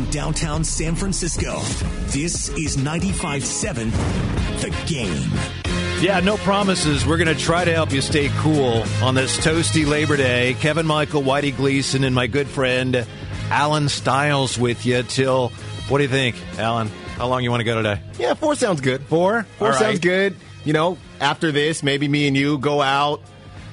from downtown San Francisco, this is 95.7 The Game. Yeah, no promises. We're going to try to help you stay cool on this toasty Labor Day. Kevin Michael, Whitey Gleason, and my good friend Alan Stiles with you till, what do you think, Alan? How long you want to go today? Yeah, four sounds good. Four? Four All sounds right. good. You know, after this, maybe me and you go out.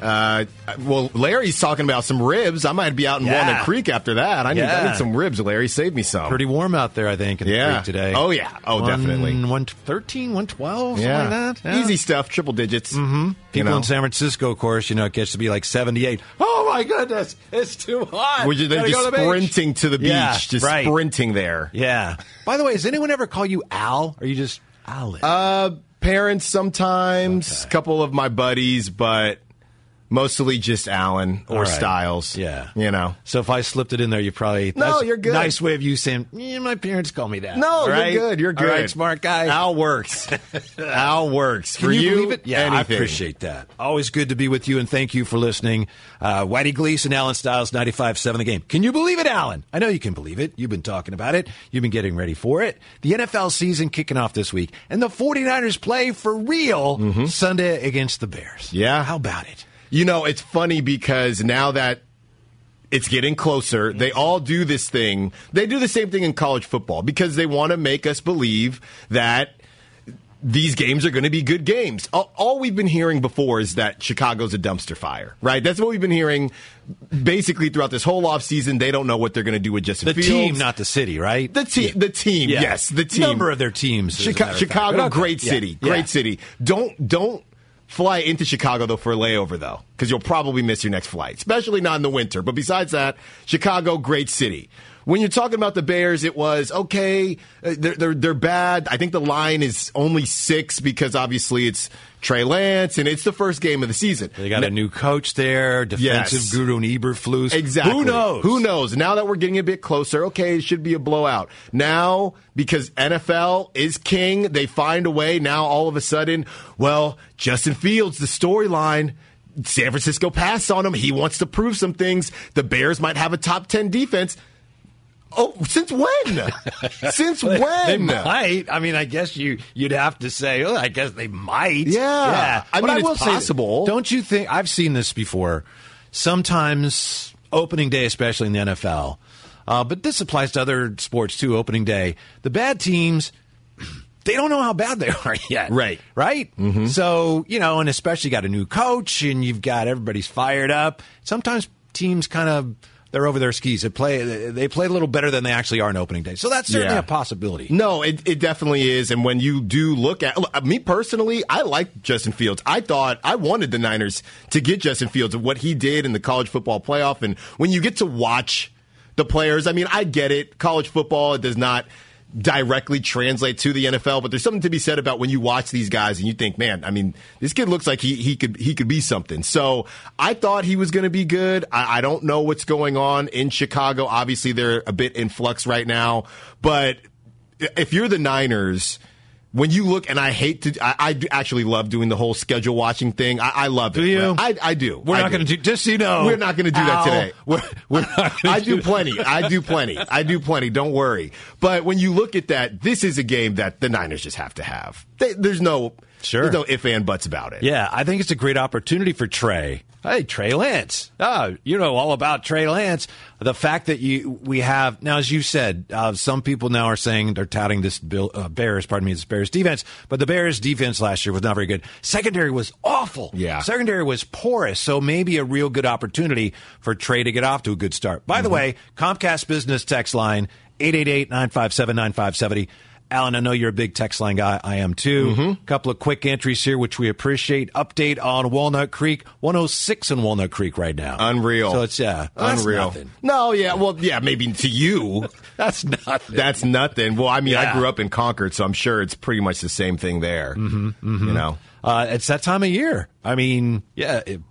Uh, well, Larry's talking about some ribs. I might be out in Yeah. Walnut Creek after that. I need, I need some ribs, Larry. Save me some. Pretty warm out there, I think, in the Yeah. creek today. Oh, yeah. Oh, definitely. 113, 112, yeah. something like that. Yeah. Easy stuff, triple digits. Mm-hmm. People in San Francisco, of course, you know, it gets to be like 78. Oh, my goodness. It's too hot. We're they're Gotta just go to the beach. sprinting to the beach, Yeah, just right. sprinting there. Yeah. By the way, does anyone ever call you Al? Or are you just Alan? Uh, parents sometimes, a couple of my buddies, but mostly just Alan or All right. Stiles. Yeah. You know. So if I slipped it in there, you probably No, you're good. Nice way of you saying, my parents call me that. No, All right? you're good. You're good. right, smart guy. Al works. Al works. Can For you, you, believe it? Yeah, I appreciate that. Always good to be with you, and thank you for listening. Uh, Whitey Gleason, Alan Stiles, 95.7 The Game. Can you believe it, Alan? I know you can believe it. You've been talking about it. You've been getting ready for it. The NFL season kicking off this week, and the 49ers play for real Sunday against the Bears. Mm-hmm. Yeah. How about it? You know, it's funny because now that it's getting closer, they all do this thing. They do the same thing in college football because they want to make us believe that these games are going to be good games. All, we've been hearing before is that Chicago's a dumpster fire, right? That's what we've been hearing basically throughout this whole offseason. They don't know what they're going to do with Justin The Fields. team, not the city, right? The team, the team, Yeah. yes, the team. Number of their teams. Chica-. Chicago, great city, Yeah. great city. Don't don't fly into Chicago though for a layover though, because you'll probably miss your next flight, especially not in the winter. But besides that, Chicago, great city. When you're talking about the Bears, it was okay. uh, They're they're, they're bad. I think the line is only six because obviously it's Trey Lance and it's the first game of the season. They got a new coach there, defensive Yes. guru Eberflus. Exactly. Who knows? Who knows? Now that we're getting a bit closer, okay, it should be a blowout. Now, because NFL is king, they find a way. Now, all of a sudden, well, Justin Fields, the storyline. San Francisco passed on him. He wants to prove some things. The Bears might have a top 10 defense. Oh, since when? since when? They might. I mean, I guess you you'd have to say. Oh, I guess they might. Yeah. yeah. I But mean, it's will say, possible. don't you think? I've seen this before. Sometimes opening day, especially in the NFL, uh, but this applies to other sports too. Opening day, the bad teams. They don't know how bad they are yet. Right. Right? So, you know, and especially you got a new coach and you've got everybody's fired up. Sometimes teams kind of they're over their skis. They play they play a little better than they actually are in opening day. So that's certainly Yeah. a possibility. No, it, it definitely is. And when you do look at look, me personally, I like Justin Fields. I thought I wanted the Niners to get Justin Fields and what he did in the college football playoff. And when you get to watch the players, I mean, I get it. College football, it does not directly translate to the NFL, but there's something to be said about when you watch these guys and you think, man, I mean, this kid looks like he, he could he could be something. So I thought he was going to be good. I, I don't know what's going on in Chicago. Obviously, they're a bit in flux right now, but if you're the Niners. When you look, and I hate to, I, I actually love doing the whole schedule watching thing. I, I love it. Do you? I, I do. We're I not going to do. Just so you know, We're not going to do that today. We're, we're not I do plenty. I do plenty. I do plenty. Don't worry. But when you look at that, this is a game that the Niners just have to have. They, there's no Sure. There's no if and buts about it. Yeah, I think it's a great opportunity for Trey Hey, Trey Lance. Oh, you know all about Trey Lance. The fact that you we have now, as you said, uh, some people now are saying they're touting this Bill, uh, Bears, pardon me, this Bears defense, but the Bears defense last year was not very good. Secondary was awful. Yeah. secondary was porous. So maybe a real good opportunity for Trey to get off to a good start. By the way, Comcast Business text line 888-957-9570. Alan, I know you're a big text line guy. I am too. A couple of quick entries here, which we appreciate. Update on Walnut Creek, 106 in Walnut Creek right now. Unreal. So it's yeah, that's Unreal. nothing. No, yeah, well, yeah, maybe to you, That's nothing. that's nothing. Well, I mean, Yeah. I grew up in Concord, so I'm sure it's pretty much the same thing there. Mm-hmm, You know, Uh, it's that time of year. I mean, yeah, it,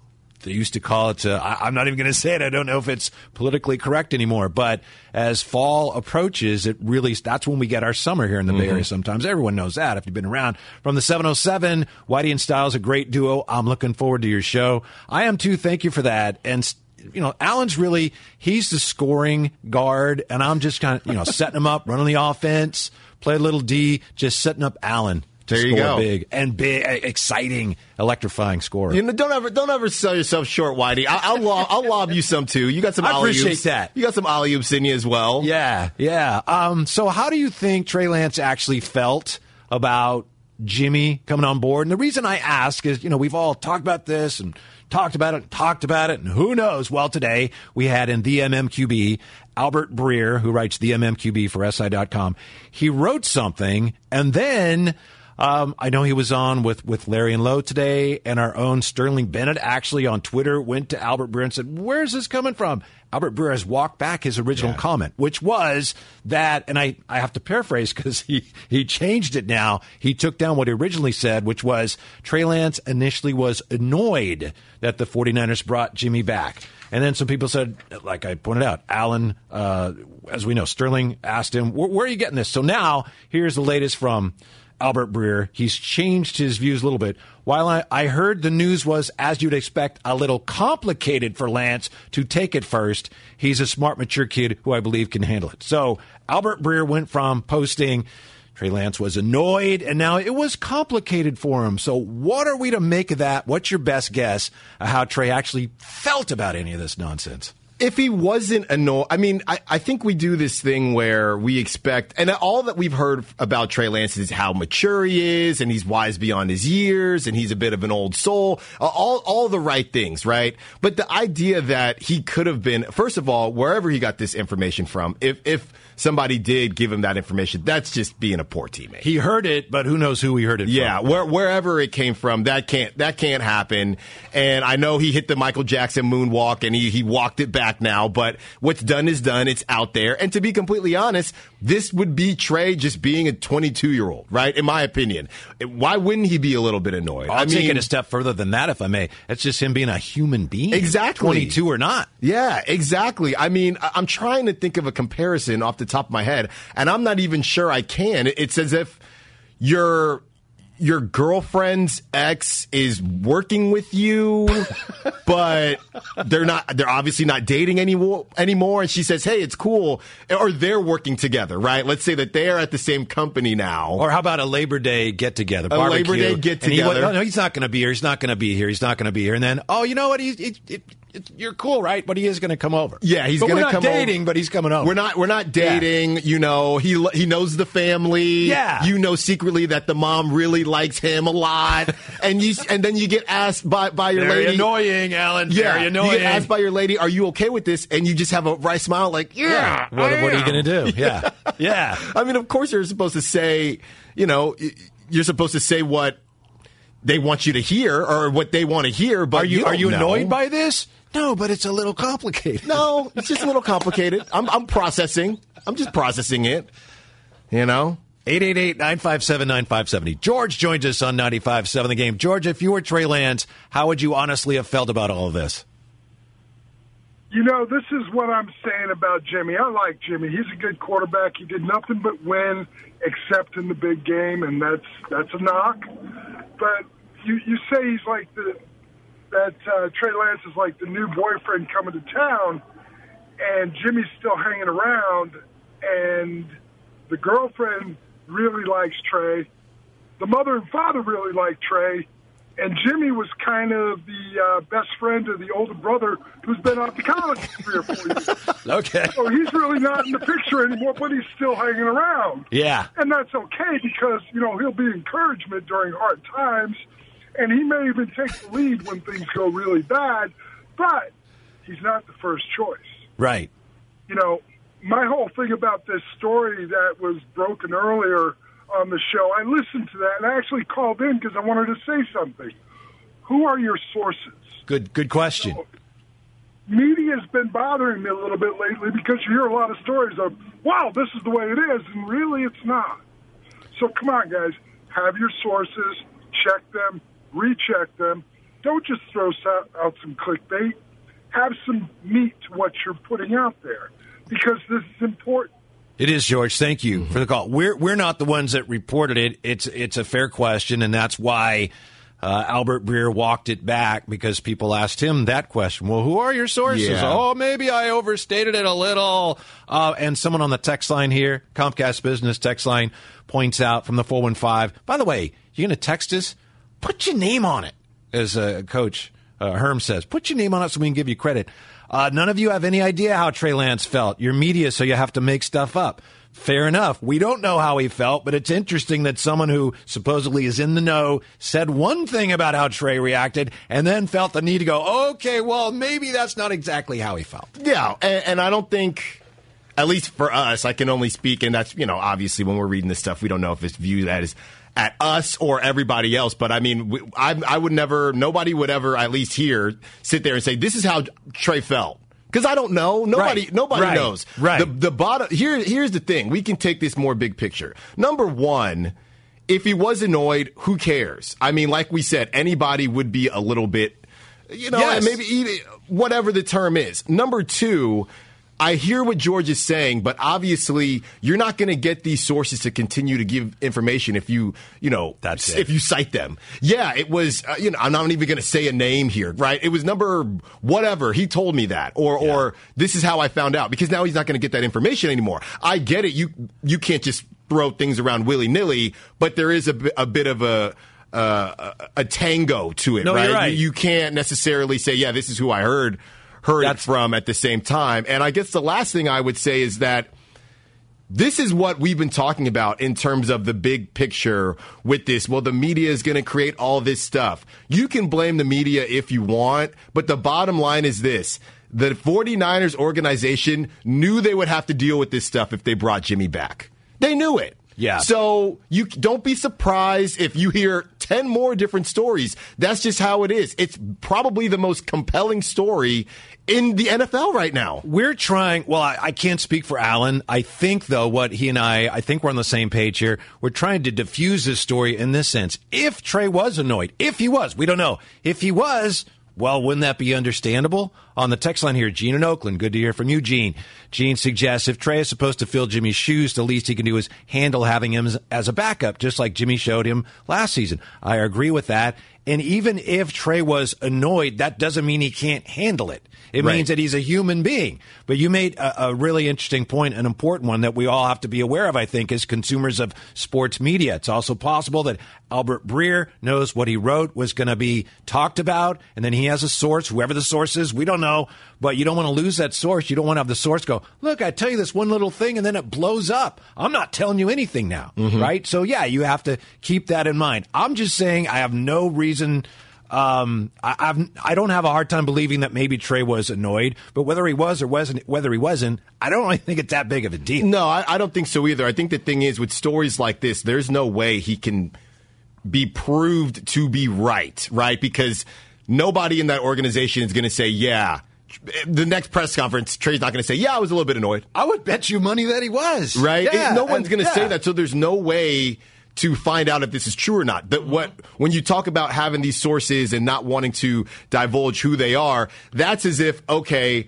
they used to call it. Uh, I, I'm not even going to say it. I don't know if it's politically correct anymore. But as fall approaches, it really that's when we get our summer here in the Bay Area. Sometimes everyone knows that if you've been around from the 707. Whitey and Stiles, a great duo. I'm looking forward to your show. I am too. Thank you for that. And you know, Alan's really he's the scoring guard, and I'm just kind of you know setting him up, running the offense, play a little D, just setting up Alan There you go. big and big, exciting, electrifying score. you know, don't ever, don't ever sell yourself short, Whitey. I, I'll, lob, I'll lob you some too. You got some. I appreciate oops. that. You got some alley oops in you as well. yeah, yeah. Um, so, how do you think Trey Lance actually felt about Jimmy coming on board? And the reason I ask is, you know, we've all talked about this and talked about it, and talked about it, and who knows? Well, today we had in the MMQB Albert Breer, who writes the MMQB for SI.com. He wrote something, and then. Um, I know he was on with, with Larry and Lowe today, and our own Sterling Bennett actually on Twitter went to Albert Breer and said, Where's this coming from? Albert Breer has walked back his original comment, which was that, and I, I have to paraphrase because he, he changed it now. He took down what he originally said, which was Trey Lance initially was annoyed that the 49ers brought Jimmy back. And then some people said, like I pointed out, Alan, uh, as we know, Sterling asked him, where are you getting this? So now here's the latest from Albert Breer. He's changed his views a little bit. While I, I heard the news was, as you'd expect, a little complicated for Lance to take it first, he's a smart, mature kid who I believe can handle it. So Albert Breer went from posting, Trey Lance was annoyed, and now it was complicated for him. So, what are we to make of that? What's your best guess how Trey actually felt about any of this nonsense? If he wasn't annoyed, I mean, I, I think we do this thing where we expect, and all that we've heard about Trey Lance is how mature he is, and he's wise beyond his years, and he's a bit of an old soul. All, all the right things, right? But the idea that he could have been, first of all, wherever he got this information from, if if somebody did give him that information, that's just being a poor teammate. He heard it, but who knows who he heard it Yeah, from. where, wherever it came from, that can't that can't happen. And I know he hit the Michael Jackson moonwalk and he he walked it back now, but what's done is done. It's out there. And to be completely honest, this would be Trey just being a 22 year old, right? In my opinion, why wouldn't he be a little bit annoyed? I'll take it a step further than that, if I may. It's just him being a human being. Exactly. 22 or not. Yeah, exactly. I mean, I'm trying to think of a comparison off the top of my head, and I'm not even sure I can. It's as if your your girlfriend's ex is working with you, but they're not. They're obviously not dating anymore. Anymore, and she says, "Hey, it's cool," or they're working together, right? Let's say that they are at the same company now. Or how about a Labor Day get together? A Labor Day get-together. no, no, he's not going to be here. He's not going to be here. He's not going to be here. And then, oh, you know what? He's, he, he, it, you're cool, right? But he is going to come over. Yeah, he's going we're to not come dating, over. but he's coming over. We're not. We're not dating. You know, he he knows the family. Yeah. You know secretly that the mom really likes him a lot, and you and then you get asked by by your Very lady. annoying, Alan. Yeah, Very you get asked by your lady, "Are you okay with this?" And you just have a wry smile, like, "Yeah." what, what are you going to do? Yeah. Yeah. I mean, of course, you're supposed to say, you know, you're supposed to say what they want you to hear or what they want to hear. But Are you, are don't you know. annoyed by this? No, but it's a little complicated. No, it's just a little complicated. I'm, I'm processing. I'm just processing it. You know? 888-957-9570. George joins us on 95.7 The Game. George, if you were Trey Lance, how would you honestly have felt about all of this? You know, this is what I'm saying about Jimmy. I like Jimmy. He's a good quarterback. He did nothing but win, except in the big game, and that's that's a knock. But you you say he's like the that uh, Trey Lance is like the new boyfriend coming to town, and Jimmy's still hanging around, and the girlfriend really likes Trey. The mother and father really like Trey, And Jimmy was kind of the uh, best friend of the older brother who's been out to college for three or four years. Okay. So he's really not in the picture anymore, but he's still hanging around. Yeah. And that's okay because, you know, he'll be encouragement during hard times, and he may even take the lead when things go really bad, but he's not the first choice. Right. You know, my whole thing about this story that was broken earlier on the show, I listened to that and I actually called in because I wanted to say something. Who are your sources? Good. Good question. Media's been bothering me a little bit lately because you hear a lot of stories of, wow, this is the way it is, and really it's not. So come on, guys, have your sources, check them, recheck them. Don't just throw out some clickbait. Have some meat to what you're putting out there because this is important. It is George. Thank you for the call. We're we're not the ones that reported it. It's it's a fair question, and that's why uh, Albert Breer walked it back because people asked him that question. Well, who are your sources? Yeah. Oh, maybe I overstated it a little. Uh, and someone on the text line here, Comcast Business text line, points out from the four one five. By the way, you're going to text us. Put your name on it, as uh, Coach uh, Herm says. Put your name on it so we can give you credit. Uh, none of you have any idea how Trey Lance felt. You're media, so you have to make stuff up. Fair enough. We don't know how he felt, but it's interesting that someone who supposedly is in the know said one thing about how Trey reacted and then felt the need to go, okay, well, maybe that's not exactly how he felt. Yeah, and, and I don't think, at least for us, I can only speak, and that's you know obviously when we're reading this stuff, we don't know if it's viewed as at us or everybody else. But I mean, we, I, I would never, nobody would ever, at least here, sit there and say this is how Trey felt. Because I don't know. Nobody, Right. nobody Right. knows. Right. The, the bottom here. Here's the thing. We can take this more big picture. Number one, if he was annoyed, who cares? I mean, like we said, anybody would be a little bit, you know, Yes. maybe even whatever the term is. Number two, I hear what George is saying, but obviously you're not going to get these sources to continue to give information if you, you know, That's it. if you cite them. Yeah, it was, uh, you know, I'm not even going to say a name here, right? It was number whatever. He told me that, or or this is how I found out because now he's not going to get that information anymore. I get it. You you can't just throw things around willy nilly, but there is a, a bit of a. Uh, a, a tango to it, No, right? you're right. You, you can't necessarily say, "Yeah, this is who I heard heard That's- from." At the same time, and I guess the last thing I would say is that this is what we've been talking about in terms of the big picture with this. Well, the media is going to create all this stuff. You can blame the media if you want, but the bottom line is this. The 49ers organization knew they would have to deal with this stuff if they brought Jimmy back. They knew it. Yeah. So you don't be surprised if you hear 10 more different stories. That's just how it is. It's probably the most compelling story in the NFL right now. We're trying. Well, I, I can't speak for Alan. I think, though, what he and I, I think we're on the same page here. We're trying to diffuse this story in this sense. If Trey was annoyed, if he was, we don't know. If he was, well, wouldn't that be understandable? On the text line here, Gene in Oakland. Good to hear from you, Gene. Gene suggests if Trey is supposed to fill Jimmy's shoes, the least he can do is handle having him as, a backup, just like Jimmy showed him last season. I agree with that. And even if Trey was annoyed, that doesn't mean he can't handle it. It Right. means that he's a human being. But you made a, a really interesting point, an important one that we all have to be aware of, I think, as consumers of sports media. It's also possible that Albert Breer knows what he wrote was going to be talked about, and then he has a source, whoever the source is, we don't know. But you don't want to lose that source. You don't want to have the source go, look, I tell you this one little thing, and then it blows up. I'm not telling you anything now, mm-hmm. right? So, yeah, you have to keep that in mind. I'm just saying I have no reason um, I, I've I don't have a hard time believing that maybe Trey was annoyed, but whether he was or wasn't, whether he wasn't, I don't really think it's that big of a deal. No, I, I don't think so either. I think the thing is with stories like this, there's no way he can be proved to be right, right? Because nobody in that organization is going to say, yeah. The next press conference, Trey's not going to say, yeah, I was a little bit annoyed. I would bet you money that he was right? Yeah, no one's going to yeah. say that, so there's no way to find out if this is true or not. That mm-hmm. what when you talk about having these sources and not wanting to divulge who they are, that's as if okay.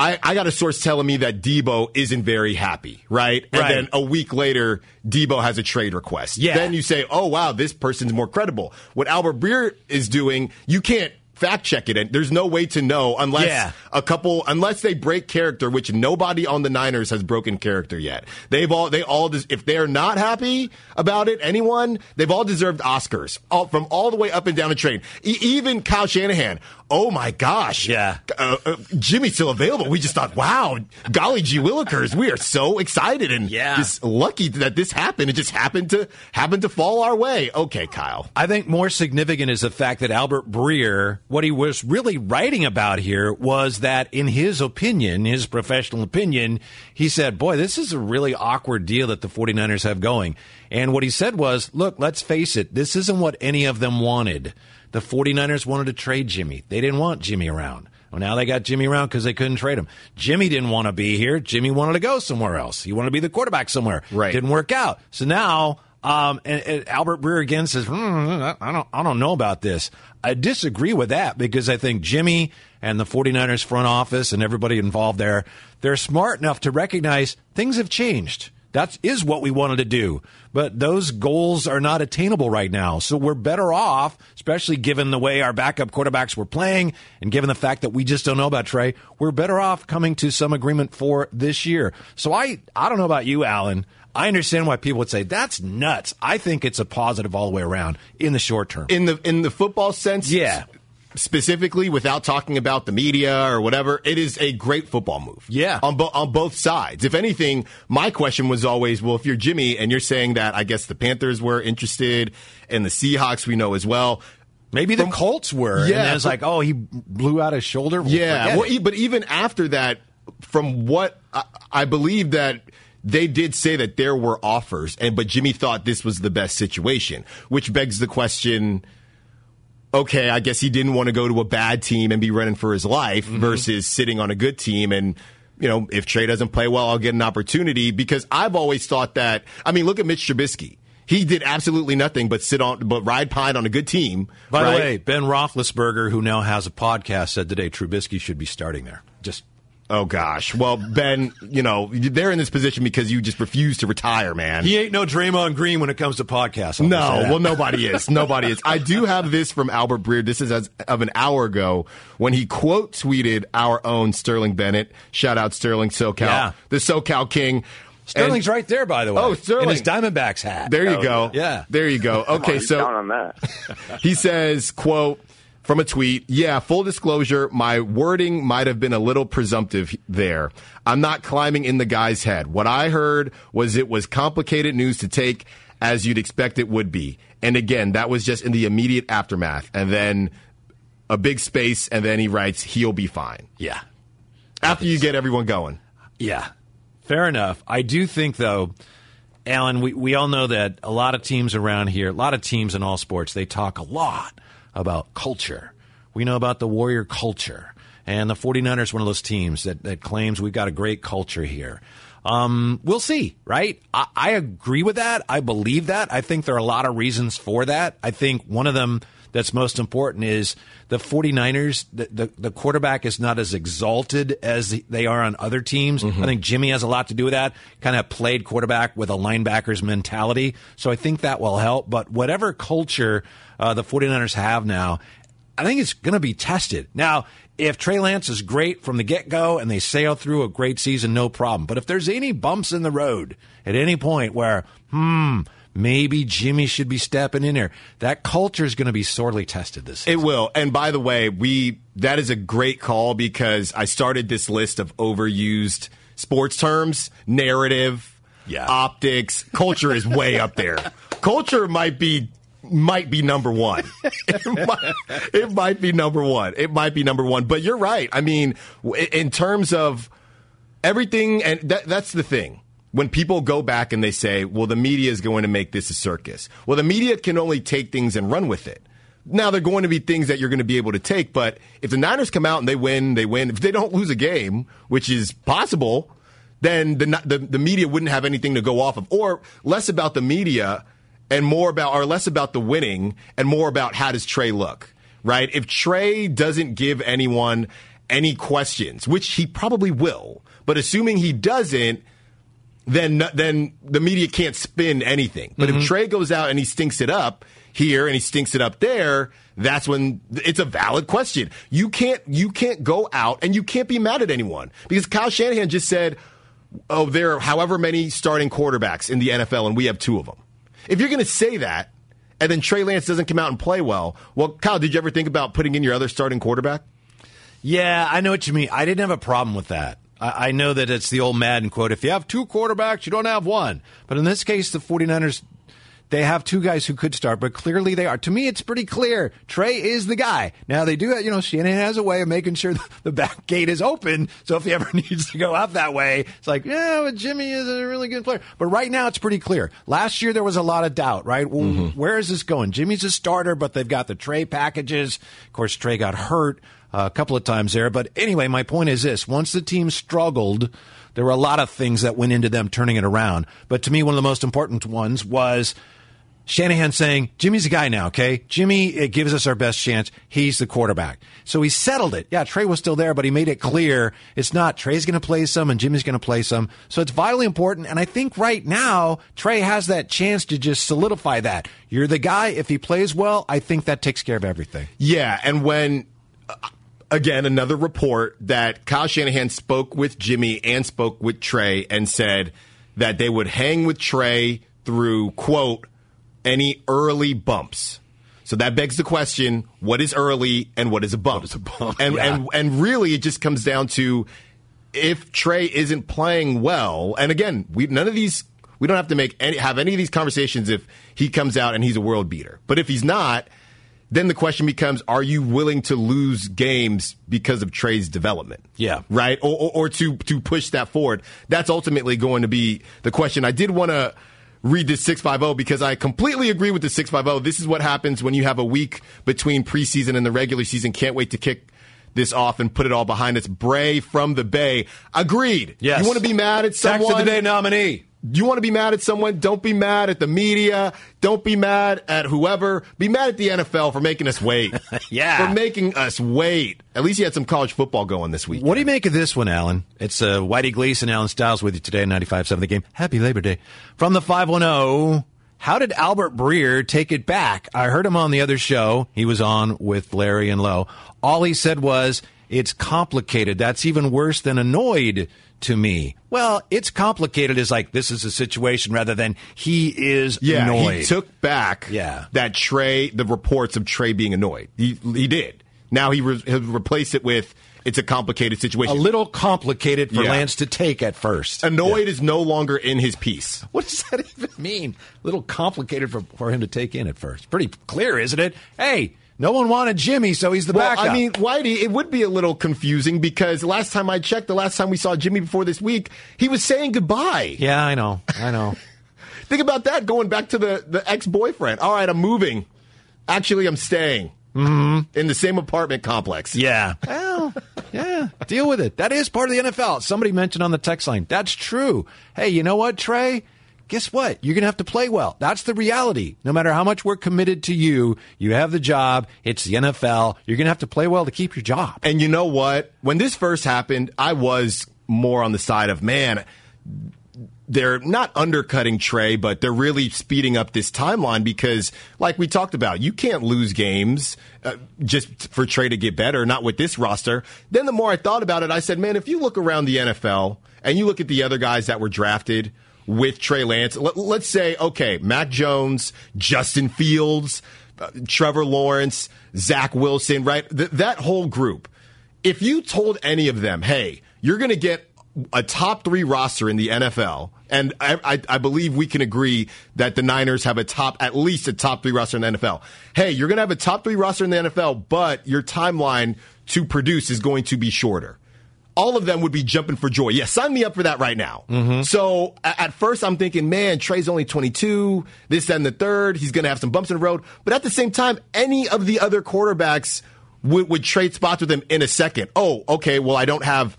I, I got a source telling me that Deebo isn't very happy, right? And Right. then a week later, Deebo has a trade request. Yeah. Then you say, oh, wow, this person's more credible. What Albert Breer is doing, you can't fact check it. And there's no way to know unless Yeah. a couple, unless they break character, which nobody on the Niners has broken character yet. They've all, they all, des- if they're not happy about it, anyone, they've all deserved Oscars all, from all the way up and down the train. E- even Kyle Shanahan. Oh my gosh. Yeah. Uh, uh, Jimmy's still available. We just thought, wow, golly gee willikers, we are so excited and Yeah. just lucky that this happened. It just happened to happen to fall our way. Okay, Kyle. I think more significant is the fact that Albert Breer, what he was really writing about here was that, in his opinion, his professional opinion, he said, Boy, this is a really awkward deal that the 49ers have going. And what he said was, Look, let's face it, this isn't what any of them wanted. The 49ers wanted to trade Jimmy, they didn't want Jimmy around. Well, now they got Jimmy around because they couldn't trade him. Jimmy didn't want to be here. Jimmy wanted to go somewhere else. He wanted to be the quarterback somewhere. Right. Didn't work out. So now um, and, and Albert Breer again says, hmm, I don't, I don't know about this. I disagree with that because I think Jimmy and the 49ers front office and everybody involved there, they're smart enough to recognize things have changed. That is what we wanted to do. But those goals are not attainable right now. So we're better off, especially given the way our backup quarterbacks were playing and given the fact that we just don't know about Trey, we're better off coming to some agreement for this year. So I, I don't know about you, Alan. I understand why people would say that's nuts. I think it's a positive all the way around in the short term. In the in the football sense, Yeah. Specifically, without talking about the media or whatever, it is a great football move. Yeah. on bo- on both sides. If anything, my question was always, well, if you're Jimmy and you're saying that, I guess the Panthers were interested and the Seahawks we know as well. Maybe the From- Colts were. and Yeah, it's like, oh, he blew out his shoulder. Well, Yeah, well, but even after that, from what I, I believe that they did say that there were offers, and but Jimmy thought this was the best situation, which begs the question. Okay, I guess he didn't want to go to a bad team and be running for his life Mm-hmm. versus sitting on a good team and. You know, if Trey doesn't play well, I'll get an opportunity because I've always thought that. I mean, look at Mitch Trubisky. He did absolutely nothing but sit on, but ride pine on a good team. By right? the way, Ben Roethlisberger, who now has a podcast, said today Trubisky should be starting there. Just Oh gosh. Well, Ben, you know they're in this position because you just refuse to retire, man. he ain't no Draymond Green when it comes to podcasts. I'll no, just say that. well, nobody is. Nobody is. I do have this from Albert Breer. This is as of an hour ago when he quote tweeted our own Sterling Bennett. Shout out Sterling SoCal, Yeah. the SoCal King. Sterling's And- right there, by the way. Oh, Sterling. in his Diamondbacks hat. There you go. yeah. There you go. Okay, He's so on that. he says, quote, from a tweet, yeah, full disclosure, my wording might have been a little presumptive there. I'm not climbing in the guy's head. What I heard was it was complicated news to take as you'd expect it would be. And again, that was just in the immediate aftermath. And then a big space, and then he writes, he'll be fine. Yeah. After you get everyone going. Yeah, fair enough. I do think, though, Alan, we, we all know that a lot of teams around here, a lot of teams in all sports, they talk a lot about culture. We know about the Warrior culture. And the 49ers, one of those teams that, that claims we've got a great culture here. Um, we'll see, right? I, I agree with that. I believe that. I think there are a lot of reasons for that. I think one of them that's most important is the 49ers, the, the, the quarterback is not as exalted as they are on other teams. I think Jimmy has a lot to do with that. Kind of played quarterback with a linebacker's mentality. So I think that will help. But whatever culture uh, the 49ers have now, I think it's going to be tested. Now, if Trey Lance is great from the get go and they sail through a great season, no problem. But if there's any bumps in the road at any point where, hmm, maybe Jimmy should be stepping in there, that culture is going to be sorely tested this season. It will. And by the way, we that is a great call because I started this list of overused sports terms, narrative, Yeah. optics, culture is way up there. Culture might be might be number one. it, might, it might be number one. It might be number one. But you're right. I mean, in terms of everything, and that, that's the thing. When people go back and they say, well, the media is going to make this a circus. Well, the media can only take things and run with it. Now, they're going to be things that you're going to be able to take, but if the Niners come out and they win, they win. If they don't lose a game, which is possible, then the, the, the media wouldn't have anything to go off of. Or less about the media and more about, or less about the winning and more about how does Trey look, right? If Trey doesn't give anyone any questions, which he probably will, but assuming he doesn't, then then the media can't spin anything. But if mm-hmm. Trey goes out and he stinks it up here and he stinks it up there, that's when it's a valid question. You can't you can't go out and you can't be mad at anyone because Kyle Shanahan just said, "Oh, there are however many starting quarterbacks in the NFL, and we have two of them." If you're going to say that, and then Trey Lance doesn't come out and play well, well, Kyle, did you ever think about putting in your other starting quarterback? Yeah, I know what you mean. I didn't have a problem with that. I, I know that it's the old Madden quote if you have two quarterbacks, you don't have one. But in this case, the 49ers they have two guys who could start, but clearly they are. To me, it's pretty clear. Trey is the guy. Now they do, have you know, Shanahan has a way of making sure the back gate is open. So if he ever needs to go out that way, it's like, yeah, but Jimmy is a really good player. But right now, it's pretty clear. Last year there was a lot of doubt, right? Well, mm-hmm. Where is this going? Jimmy's a starter, but they've got the Trey packages. Of course, Trey got hurt uh, a couple of times there. But anyway, my point is this: once the team struggled. There were a lot of things that went into them turning it around. But to me, one of the most important ones was Shanahan saying, Jimmy's a guy now, okay? Jimmy it gives us our best chance. He's the quarterback. So he settled it. Yeah, Trey was still there, but he made it clear it's not Trey's going to play some and Jimmy's going to play some. So it's vitally important. And I think right now, Trey has that chance to just solidify that. You're the guy. If he plays well, I think that takes care of everything. Yeah. And when. Uh, again, another report that Kyle Shanahan spoke with Jimmy and spoke with Trey and said that they would hang with Trey through, quote, any early bumps. So that begs the question: What is early and what is a bump? Is a bump? And yeah. and and really, it just comes down to if Trey isn't playing well. And again, we none of these we don't have to make any have any of these conversations if he comes out and he's a world beater. But if he's not, then the question becomes: Are you willing to lose games because of Trey's development? Yeah, right, or, or, or to to push that forward. That's ultimately going to be the question. I did want to read this 650 because I completely agree with the 650. This is what happens when you have a week between preseason and the regular season. Can't wait to kick this off and put it all behind us. Bray from the Bay. Agreed. Yes. You want to be mad at someone? Tax of the day nominee you want to be mad at someone? Don't be mad at the media. Don't be mad at whoever. Be mad at the NFL for making us wait. yeah. For making us wait. At least you had some college football going this week. What do you make of this one, Alan? It's uh, Whitey Gleason, Alan Stiles with you today on 95.7 The Game. Happy Labor Day. From the 510, how did Albert Breer take it back? I heard him on the other show. He was on with Larry and Lowe. All he said was, it's complicated. That's even worse than annoyed to me. Well, it's complicated is like this is a situation rather than he is yeah, annoyed. He took back yeah. that Trey, the reports of Trey being annoyed. He, he did. Now he re- replaced it with it's a complicated situation. A little complicated for yeah. Lance to take at first. Annoyed yeah. is no longer in his piece. What does that even mean? A little complicated for, for him to take in at first. Pretty clear, isn't it? Hey, no one wanted Jimmy, so he's the well, backup. I mean, Whitey, it would be a little confusing because last time I checked, the last time we saw Jimmy before this week, he was saying goodbye. Yeah, I know. I know. Think about that going back to the, the ex boyfriend. All right, I'm moving. Actually, I'm staying mm-hmm. in the same apartment complex. Yeah. Well, yeah. Deal with it. That is part of the NFL. Somebody mentioned on the text line. That's true. Hey, you know what, Trey? Guess what? You're going to have to play well. That's the reality. No matter how much we're committed to you, you have the job. It's the NFL. You're going to have to play well to keep your job. And you know what? When this first happened, I was more on the side of, man, they're not undercutting Trey, but they're really speeding up this timeline because, like we talked about, you can't lose games uh, just for Trey to get better, not with this roster. Then the more I thought about it, I said, man, if you look around the NFL and you look at the other guys that were drafted – with Trey Lance. Let, us say, okay, Mac Jones, Justin Fields, uh, Trevor Lawrence, Zach Wilson, right? Th- that whole group. If you told any of them, hey, you're going to get a top three roster in the NFL, and I, I, I, believe we can agree that the Niners have a top, at least a top three roster in the NFL. Hey, you're going to have a top three roster in the NFL, but your timeline to produce is going to be shorter all of them would be jumping for joy. Yeah, sign me up for that right now. Mm-hmm. So at first, I'm thinking, man, Trey's only 22, this, that, and the third. He's going to have some bumps in the road. But at the same time, any of the other quarterbacks would, would trade spots with him in a second. Oh, okay, well, I don't have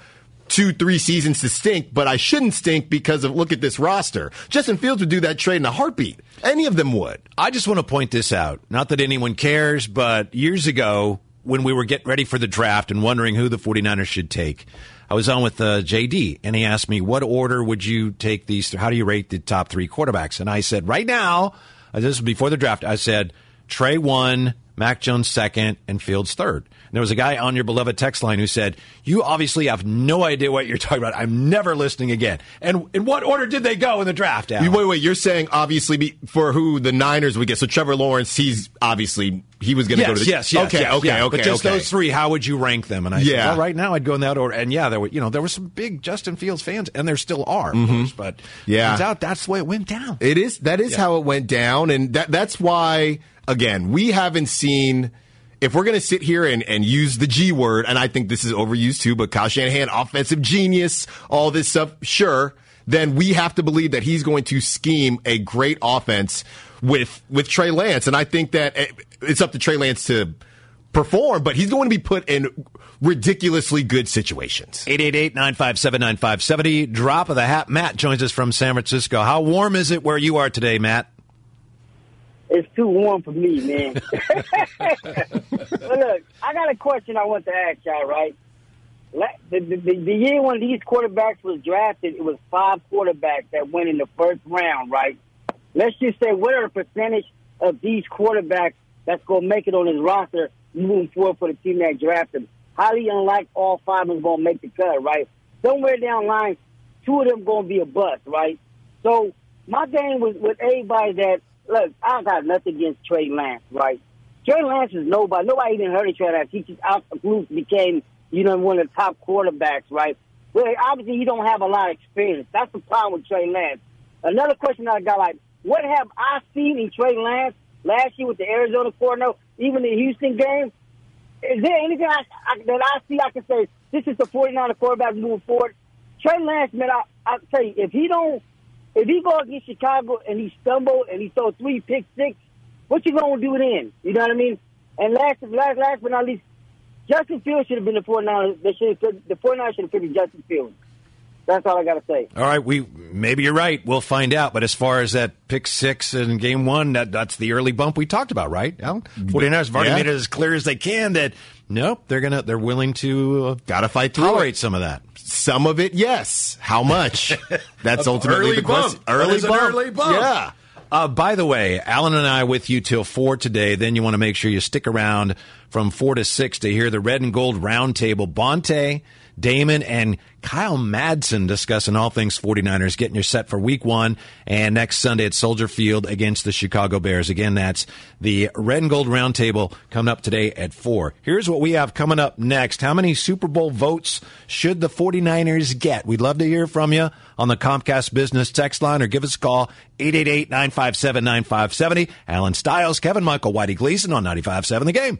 two, three seasons to stink, but I shouldn't stink because of look at this roster. Justin Fields would do that trade in a heartbeat. Any of them would. I just want to point this out. Not that anyone cares, but years ago, when we were getting ready for the draft and wondering who the 49ers should take. I was on with uh, JD, and he asked me, "What order would you take these? How do you rate the top three quarterbacks?" And I said, "Right now, uh, this is before the draft. I said Trey one, Mac Jones second, and Fields third. And there was a guy on your beloved text line who said, You obviously have no idea what you're talking about. I'm never listening again. And in what order did they go in the draft, Alan? Wait, wait, you're saying obviously be, for who the Niners would get. So Trevor Lawrence, he's obviously he was going to yes, go to the yes, yes, okay, yes, okay, yeah. okay. But just okay. those three, how would you rank them? And I Yeah. said, well, right now I'd go in that order. And yeah, there were you know there were some big Justin Fields fans, and there still are, of course. But Mm-hmm. Yeah. turns out that's the way it went down. It is that is how it went down, and that that's why again we haven't seen. If we're going to sit here and, and use the G word, and I think this is overused too, but Kyle Shanahan, offensive genius, all this stuff, sure, then we have to believe that he's going to scheme a great offense with with Trey Lance, and I think that eh, it's up to Trey Lance to perform, but he's going to be put in ridiculously good situations. 888-957-9570. Drop of the hat. Matt joins us from San Francisco. How warm is it where you are today, Matt? It's too warm for me, man. but look, I got a question I want to ask y'all, right? The, the, the, year when these quarterbacks was drafted, it was five quarterbacks that went in the first round, right? Let's just say, what are the percentage of these quarterbacks that's going to make it on his roster moving forward for the team that drafted him? Highly unlike all five of them going to make the cut, right? Somewhere down the line, two of them going to be a bust, right? So my thing with, with everybody that, look, I got nothing against Trey Lance, right? Trey Lance is nobody. Nobody even heard of Trey Lance. He just out the blue became, you know, one of the top quarterbacks, right? Well, obviously, he don't have a lot of experience. That's the problem with Trey Lance. Another question I got, like, what have I seen in Trey Lance last year with the Arizona Cardinals, oh, even the Houston game? Is there anything I, I, that I see I can say, this is the 49er quarterback moving forward? Trey Lance, man, I, I tell you, if he don't, if he go against Chicago and he stumble and he throw three pick six, what you gonna do then? You know what I mean? And last, last, last but not least, Justin Fields should have been the 49ers. They should have, the 49ers should have picked Justin Fields. That's all I got to say. All right, we maybe you're right. We'll find out. But as far as that pick six in game one, that, that's the early bump we talked about, right? Al? 49ers have already Yeah. made it as clear as they can that nope, they're gonna they're willing to uh, Gotta fight through tolerate some of that. Some of it, yes. How much? That's ultimately Early the question. bump. That is an early bump. Yeah. Uh, by the way, Alan and I with you till four today. Then you want to make sure you stick around from four to six to hear the red and gold roundtable. Bonta, Damon, and Kyle Madsen discussing all things 49ers, getting you set for week one and next Sunday at Soldier Field against the Chicago Bears. Again, that's the red and gold roundtable coming up today at four. Here's what we have coming up next. How many Super Bowl votes should the 49ers get? We'd love to hear from you on the Comcast Business text line or give us a call 888-957-9570. Alan Stiles, Kevin Michael, Whitey Gleason on 95.7 The Game.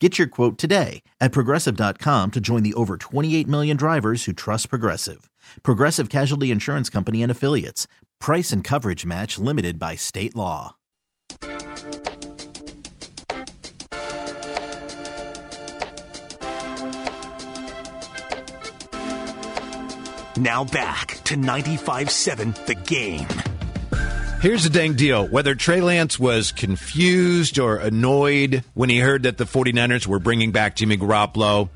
Get your quote today at progressive.com to join the over 28 million drivers who trust Progressive. Progressive Casualty Insurance Company and Affiliates. Price and coverage match limited by state law. Now back to 95 7, The Game. Here's the dang deal. Whether Trey Lance was confused or annoyed when he heard that the 49ers were bringing back Jimmy Garoppolo,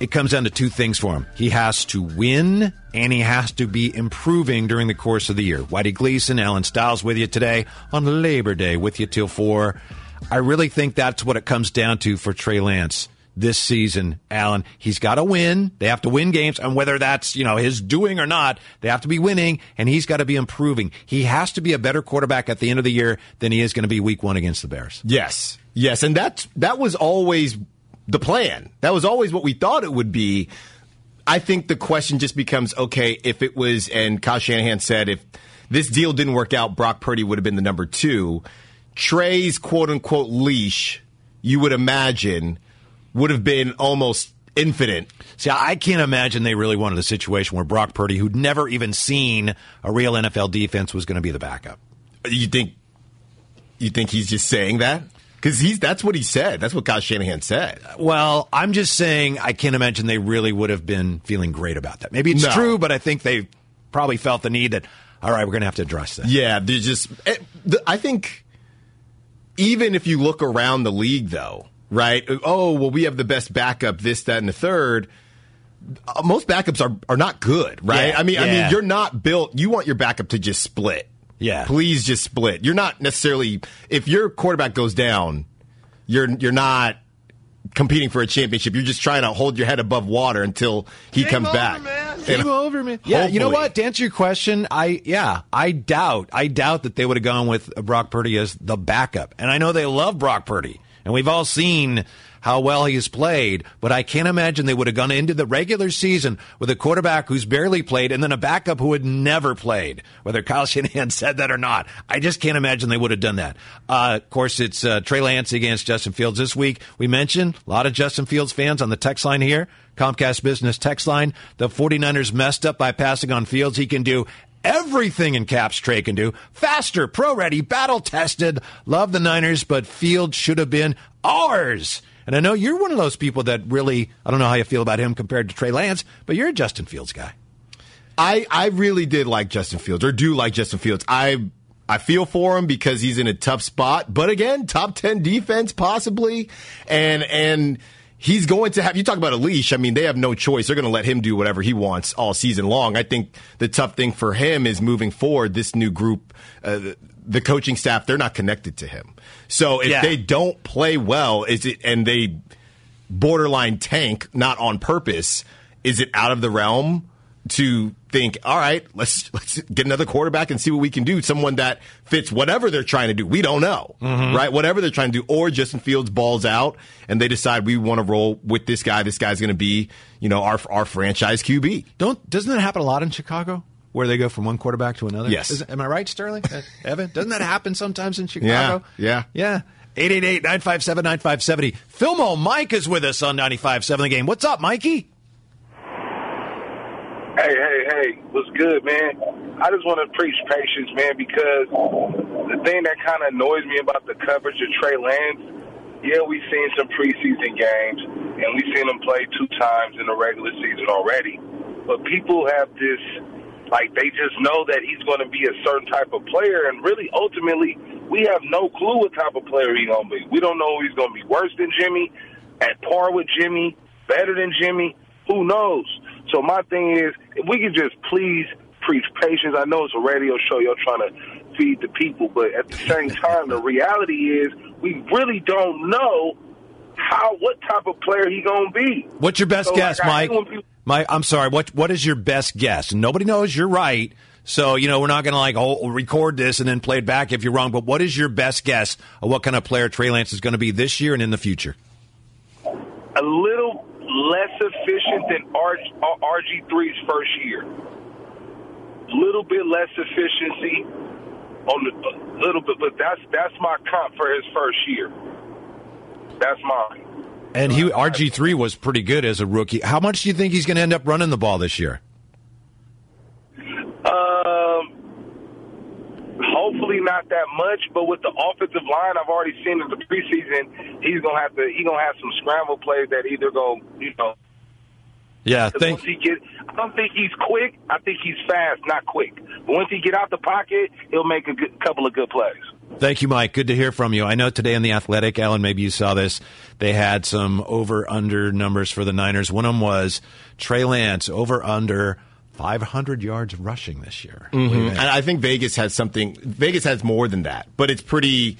it comes down to two things for him. He has to win and he has to be improving during the course of the year. Whitey Gleason, Alan Stiles with you today on Labor Day with you till four. I really think that's what it comes down to for Trey Lance this season, Alan. He's got to win. They have to win games, and whether that's you know his doing or not, they have to be winning, and he's got to be improving. He has to be a better quarterback at the end of the year than he is going to be Week One against the Bears. Yes, yes, and that that was always the plan. That was always what we thought it would be. I think the question just becomes okay, if it was, and Kyle Shanahan said, if this deal didn't work out, Brock Purdy would have been the number two. Trey's quote unquote leash, you would imagine, would have been almost infinite. See, I can't imagine they really wanted a situation where Brock Purdy, who'd never even seen a real NFL defense, was going to be the backup. You think? You think he's just saying that? Because he's that's what he said. That's what Kyle Shanahan said. Well, I'm just saying I can't imagine they really would have been feeling great about that. Maybe it's No. true, but I think they probably felt the need that all right, we're going to have to address that. Yeah, there's just. eh, the- I think even if you look around the league, though, right? Oh, well, we have the best backup, this, that, and the third. Uh, Most backups are are not good, right? Yeah, I mean, I mean, you're not built. You want your backup to just split. Yeah. please just split. You're not necessarily if your quarterback goes down, you're you're not competing for a championship. You're just trying to hold your head above water until he comes back. Game And- over, man. Yeah, you know what? To answer your question, I yeah, I doubt, I doubt that they would have gone with Brock Purdy as the backup. And I know they love Brock Purdy, and we've all seen how well he has played. But I can't imagine they would have gone into the regular season with a quarterback who's barely played, and then a backup who had never played. Whether Kyle Shanahan said that or not, I just can't imagine they would have done that. Uh, of course, it's uh, Trey Lance against Justin Fields this week. We mentioned a lot of Justin Fields fans on the text line here. Comcast Business text line. The 49ers messed up by passing on Fields. He can do everything in caps Trey can do. Faster, pro ready, battle tested. Love the Niners, but Field should have been ours. And I know you're one of those people that really, I don't know how you feel about him compared to Trey Lance, but you're a Justin Fields guy. I I really did like Justin Fields, or do like Justin Fields. I I feel for him because he's in a tough spot, but again, top ten defense possibly, and and he's going to have. You talk about a leash. I mean, they have no choice. They're going to let him do whatever he wants all season long. I think the tough thing for him is moving forward. This new group, uh, the, coaching staff, they're not connected to him. So if Yeah. they don't play well, is it and they borderline tank, not on purpose, is it out of the realm to think, all right, let's let's get another quarterback and see what we can do? Someone that fits whatever they're trying to do. We don't know, right? Whatever they're trying to do, or Justin Fields balls out and they decide we want to roll with this guy. This guy's going to be, you know, our our franchise QB. Don't doesn't that happen a lot in Chicago? Where they go from one quarterback to another? Yes. Is- am I right, Sterling? Uh, Evan? Doesn't that happen sometimes in Chicago? yeah. Yeah. 888-957-9570. Filmo Mike is with us on 95.7 The Game. What's up, Mikey? Hey, hey, hey, what's good, man? I just want to preach patience, man, because the thing that kind of annoys me about the coverage of Trey Lance, yeah, we've seen some preseason games, and we've seen him play two times in the regular season already. But people have this, like, they just know that he's going to be a certain type of player, and really, ultimately, we have no clue what type of player he's going to be. We don't know he's going to be worse than Jimmy, at par with Jimmy, better than Jimmy. Who knows? So my thing is, if we can just please preach patience. I know it's a radio show, you're trying to feed the people, but at the same time, the reality is we really don't know how what type of player he gonna be. What's your best So, guess, like, Mike? people- Mike, I'm sorry. What What is your best guess? Nobody knows. You're right. So you know we're not going to like oh, record this and then play it back if you're wrong. But what is your best guess of what kind of player Trey Lance is going to be this year and in the future? a little less efficient than RG 3's first year. Little bit less efficiency on the little bit, but that's that's my comp for his first year. That's mine. And he RG three was pretty good as a rookie. How much do you think he's going to end up running the ball this year? Um, hopefully not that much, but with the offensive line, I've already seen in the preseason, he's gonna have to he gonna have some scramble plays that either go you know Yeah, thank- once he get, I don't think he's quick. I think he's fast, not quick. But once he get out the pocket, he'll make a good, couple of good plays. Thank you, Mike. Good to hear from you. I know today in the Athletic, Alan, maybe you saw this. They had some over under numbers for the Niners. One of them was Trey Lance over under 500 yards rushing this year. What do you Mhm. And I think Vegas has something. Vegas has more than that, but it's pretty.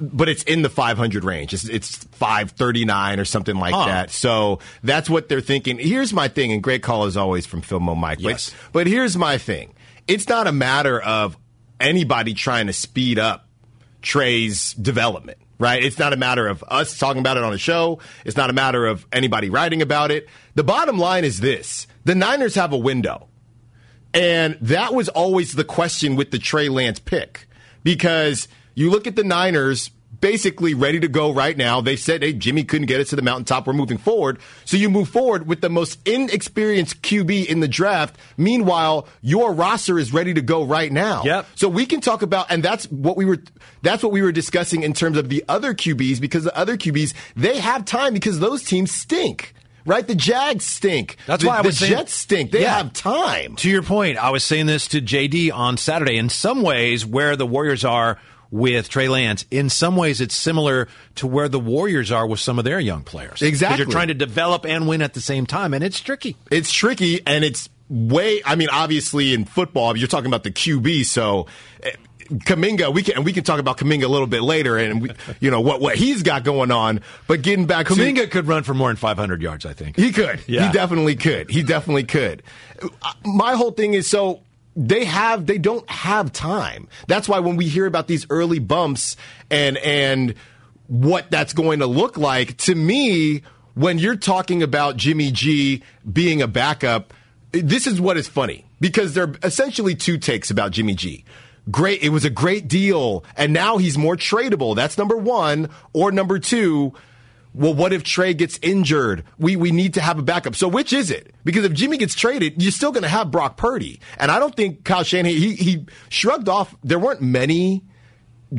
But it's in the 500 range. It's, it's 539 or something like Huh. that. So that's what they're thinking. Here's my thing, and great call as always from Filmo Mike. But- Yes. But, here's my thing. It's not a matter of anybody trying to speed up Trey's development, right? It's not a matter of us talking about it on the show. It's not a matter of anybody writing about it. The bottom line is this the Niners have a window. And that was always the question with the Trey Lance pick because you look at the Niners basically ready to go right now. They said, hey, Jimmy couldn't get us to the mountaintop. We're moving forward. So you move forward with the most inexperienced QB in the draft. Meanwhile, your roster is ready to go right now. Yep. So we can talk about, and that's what we were, that's what we were discussing in terms of the other QBs because the other QBs, they have time because those teams stink. Right, the Jags stink. That's the, why I the was saying- Jets stink. They Yeah. have time. To your point, I was saying this to JD on Saturday. In some ways, where the Warriors are with Trey Lance, in some ways, it's similar to where the Warriors are with some of their young players. Exactly. You're trying to develop and win at the same time, and it's tricky. It's tricky and it's way. I mean, obviously in football, you're talking about the QB. So eh, Kuminga, we can and we can talk about Kuminga a little bit later, and we, you know what what he's got going on. But getting back to Kuminga could run for more than 500 yards, I think. he could. Yeah. He definitely could. He definitely could. Uh, My whole thing is so they have they don't have time. That's why when we hear about these early bumps and and what that's going to look like to me when you're talking about Jimmy G being a backup, this is what is funny because there are essentially two takes about Jimmy G. Great, it was a great deal, and now he's more tradable. That's number one. Or number two, well, what if Trey gets injured? We we need to have a backup. So which is it? Because if Jimmy gets traded, you're still going to have Brock Purdy, and I don't think Kyle Shanahan he he shrugged off. There weren't many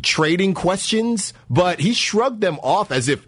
trading questions, but he shrugged them off as if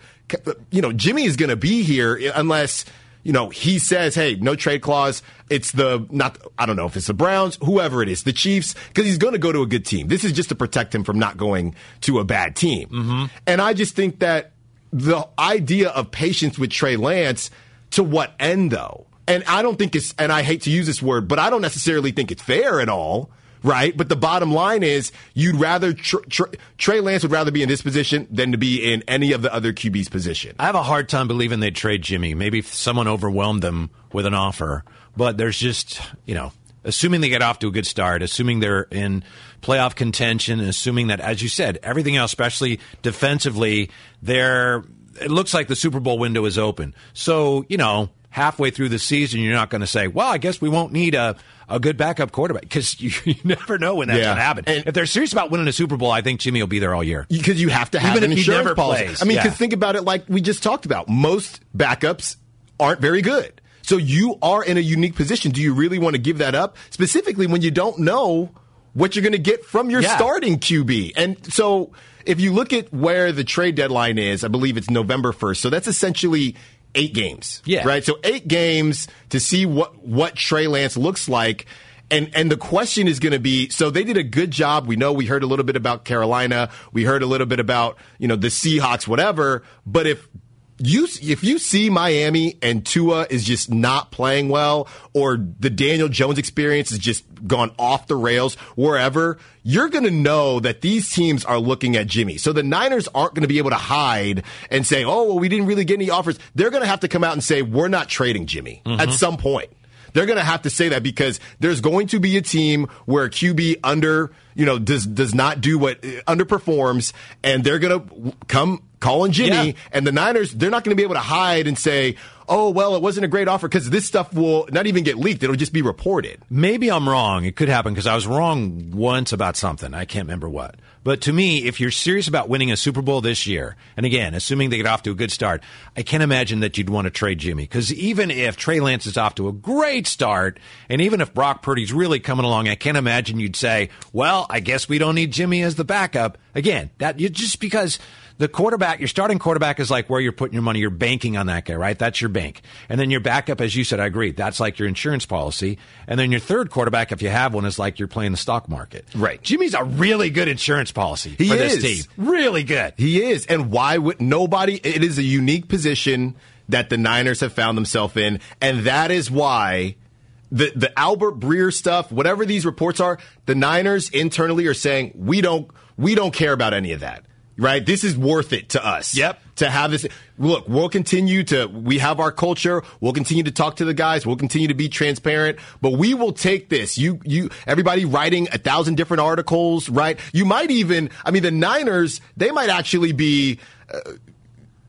you know Jimmy is going to be here unless you know he says, "Hey, no trade clause." It's the not I don't know if it's the Browns, whoever it is, the Chiefs, because he's going to go to a good team. This is just to protect him from not going to a bad team. Mm-hmm. And I just think that the idea of patience with Trey Lance to what end though? And I don't think it's and I hate to use this word, but I don't necessarily think it's fair at all right? But the bottom line is you'd rather tr- tr- Trey Lance would rather be in this position than to be in any of the other QB's position. I have a hard time believing they'd trade Jimmy. Maybe someone overwhelmed them with an offer, but there's just, you know, assuming they get off to a good start, assuming they're in playoff contention, assuming that, as you said, everything else, especially defensively, they're, it looks like the Super Bowl window is open. So, you know, halfway through the season, you're not going to say, well, I guess we won't need a, a good backup quarterback because you, you never know when that's Yeah. going to happen. And- if they're serious about winning a Super Bowl, I think Jimmy will be there all year. Because you have to have Even an if he insurance never policy. plays, I mean, yeah. because think about it like we just talked about. Most backups aren't very good. So you are in a unique position. Do you really want to give that up? Specifically when you don't know what you're going to get from your Yeah. starting QB. And so if you look at where the trade deadline is, I believe it's November 1st. So that's essentially eight games. Yeah. Right? So eight games to see what, what Trey Lance looks like. And and the question is going to be so they did a good job. We know we heard a little bit about Carolina. We heard a little bit about, you know, the Seahawks whatever, but if you if you see Miami and Tua is just not playing well or the Daniel Jones experience has just gone off the rails wherever, you're going to know that these teams are looking at Jimmy. So the Niners aren't going to be able to hide and say, "Oh, well, we didn't really get any offers." They're going to have to come out and say, "We're not trading Jimmy." Mm-hmm. At some point. They're going to have to say that because there's going to be a team where QB under, you know, does does not do what uh, underperforms, and they're going to come calling Jimmy, Yeah. and the Niners they're not going to be able to hide and say, "Oh, well, it wasn't a great offer," because this stuff will not even get leaked; it'll just be reported. Maybe I'm wrong. It could happen because I was wrong once about something. I can't remember what. But to me, if you're serious about winning a Super Bowl this year, and again, assuming they get off to a good start, I can't imagine that you'd want to trade Jimmy. Because even if Trey Lance is off to a great start, and even if Brock Purdy's really coming along, I can't imagine you'd say, well, I guess we don't need Jimmy as the backup. Again, that you just because the quarterback, your starting quarterback is like where you're putting your money. You're banking on that guy, right? That's your bank. And then your backup, as you said, I agree. That's like your insurance policy. And then your third quarterback, if you have one, is like you're playing the stock market. Right. Jimmy's a really good insurance policy He for is. this team. Really good. He is. And why would nobody? It is a unique position that the Niners have found themselves in. And that is why the, the Albert Breer stuff, whatever these reports are, the Niners internally are saying, we don't, we don't care about any of that. Right? This is worth it to us. Yep. To have this. Look, we'll continue to, we have our culture. We'll continue to talk to the guys. We'll continue to be transparent, but we will take this. You, you, everybody writing a thousand different articles, right? You might even, I mean, the Niners, they might actually be, uh,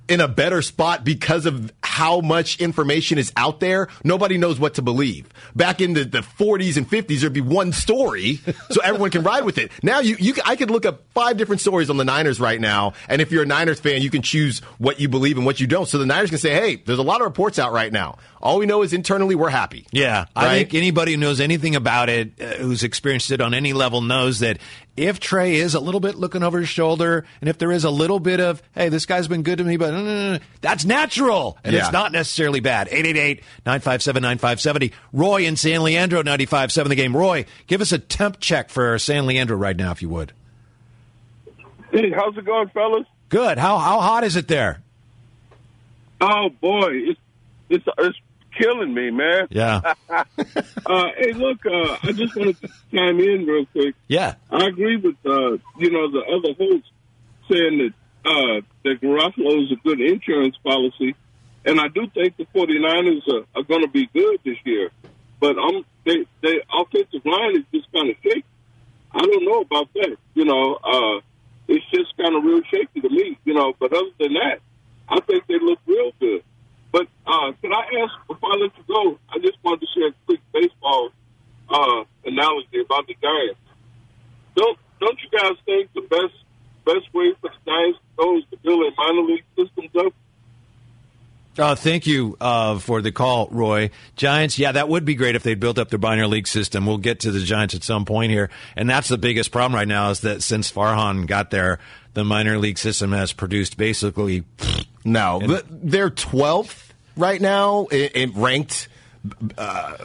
in a better spot because of how much information is out there. Nobody knows what to believe. Back in the, the 40s and 50s, there'd be one story, so everyone can ride with it. Now, you, you, I could look up five different stories on the Niners right now, and if you're a Niners fan, you can choose what you believe and what you don't. So the Niners can say, hey, there's a lot of reports out right now. All we know is internally we're happy. Yeah, I think anybody who knows anything about it, uh, who's experienced it on any level, knows that if Trey is a little bit looking over his shoulder, and if there is a little bit of, hey, this guy's been good to me, but that's natural, and Yeah. it's not necessarily bad. 888-957-9570. Roy in San Leandro, 95.7 the game. Roy, give us a temp check for San Leandro right now, if you would. Hey, how's it going, fellas? Good. How how hot is it there? Oh boy, it's it's it's killing me, man. Yeah. uh, hey, look, uh, I just wanted to chime in real quick. Yeah. I agree with uh, you know the other host saying that uh, that Garoppolo is a good insurance policy, and I do think the 49ers are, are going to be good this year. But um, they they offensive line is just kind of shaky. I don't know about that. You know, uh, it's just kind of real shaky to me. You know, but other than that, I think they look real good. But uh, can I ask before I let you go? I just wanted to share a quick baseball uh, analogy about the Giants. Don't don't you guys think the best best way for the Giants to go is to build a minor league systems up? Uh, thank you uh, for the call, Roy. Giants, yeah, that would be great if they built up their binary league system. We'll get to the Giants at some point here, and that's the biggest problem right now is that since Farhan got there, the minor league system has produced basically No, but they're 12th right now in ranked uh,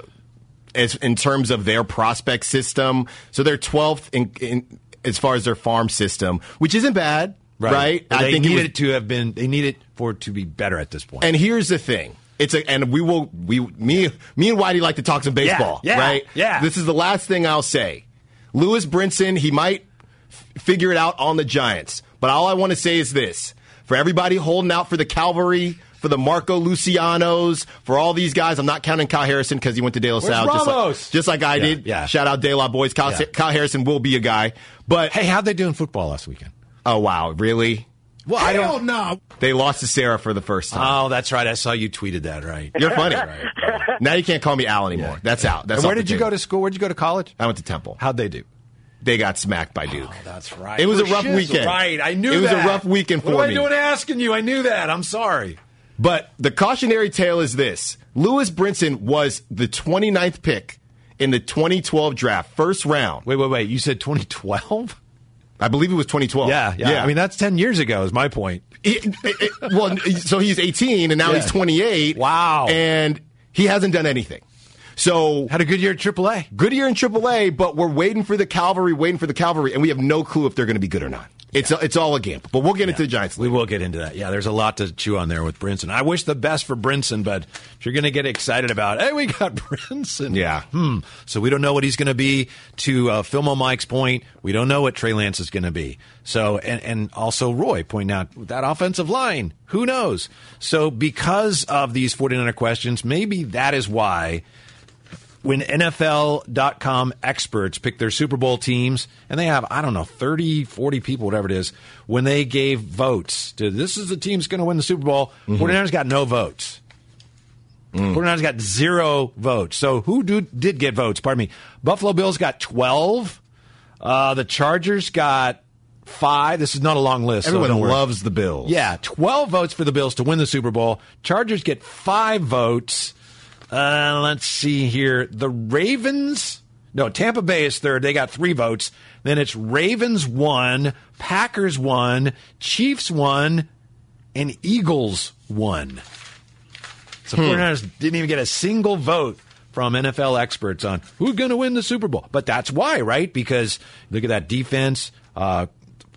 as in terms of their prospect system. So they're 12th in, in as far as their farm system, which isn't bad, right? But they it needed was- it to have been. They needed for it to be better at this point. And here's the thing. It's a, and we will we me me and Whitey like to talk some baseball, Yeah, yeah, right? yeah. This is the last thing I'll say. Lewis Brinson, he might f- figure it out on the Giants, but all I want to say is this: for everybody holding out for the Calvary, for the Marco Lucianos, for all these guys, I'm not counting Kyle Harrison because he went to De La Salle, just like, just like I Yeah, did. yeah. Shout out De La boys. Kyle. Kyle Harrison will be a guy, but hey, how'd they do in football last weekend? Oh wow, really? Well, I don't know. They lost to Serra for the first time. Oh, that's right. I saw you tweeted that. Right. You're funny. Right, right. Now you can't call me Al anymore. That's out. That's And where did you table. go to school? Where'd you go to college? I went to Temple. How'd they do? They got smacked by Duke. Oh, that's right. It was a rough weekend. Right. I knew It was that. a rough weekend for what am me. I doing asking you? I knew that. I'm sorry. But the cautionary tale is this Lewis Brinson was the 29th pick in the 2012 draft, first round. Wait, wait, wait. You said 2012? I believe it was 2012. Yeah, yeah, I mean, that's 10 years ago, is my point. It- it- it- well, so he's 18 and now Yeah. he's 28. Wow. And he hasn't done anything. So Had a good year at AAA. good year in AAA, but we're waiting for the Calvary, waiting for the Calvary, and we have no clue if they're going to be good or not. It's it's all a gamble. But we'll get into the Giants. We will get into that. Yeah, there's a lot to chew on there with Brinson. I wish the best for Brinson, but if you're going to get excited about, hey, we got Brinson. Yeah. Hmm. So we don't know what he's going to be. To uh, Philmo Mike's point, we don't know what Trey Lance is going to be. So, and, and also Roy pointing out that offensive line, who knows? So because of these 49er questions, maybe that is why when NFL.com experts pick their Super Bowl teams, and they have, I don't know, 30, 40 people, whatever it is, when they gave votes to this is the team's going to win the Super Bowl, 49ers got no votes. 49ers got zero votes. So who do, did get votes? Pardon me. Buffalo Bills got 12. Uh, the Chargers got five. This is not a long list. so Everyone don't loves the Bills. Yeah, 12 votes for the Bills to win the Super Bowl. Chargers get five votes. Uh, let's see here. The Ravens No, Tampa Bay is third. They got three votes. Then it's Ravens one, Packers one, Chiefs one, and Eagles one. So Hmm. 49ers didn't even get a single vote from NFL experts on who's going to win the Super Bowl. But that's why, right? Because look at that defense. Uh,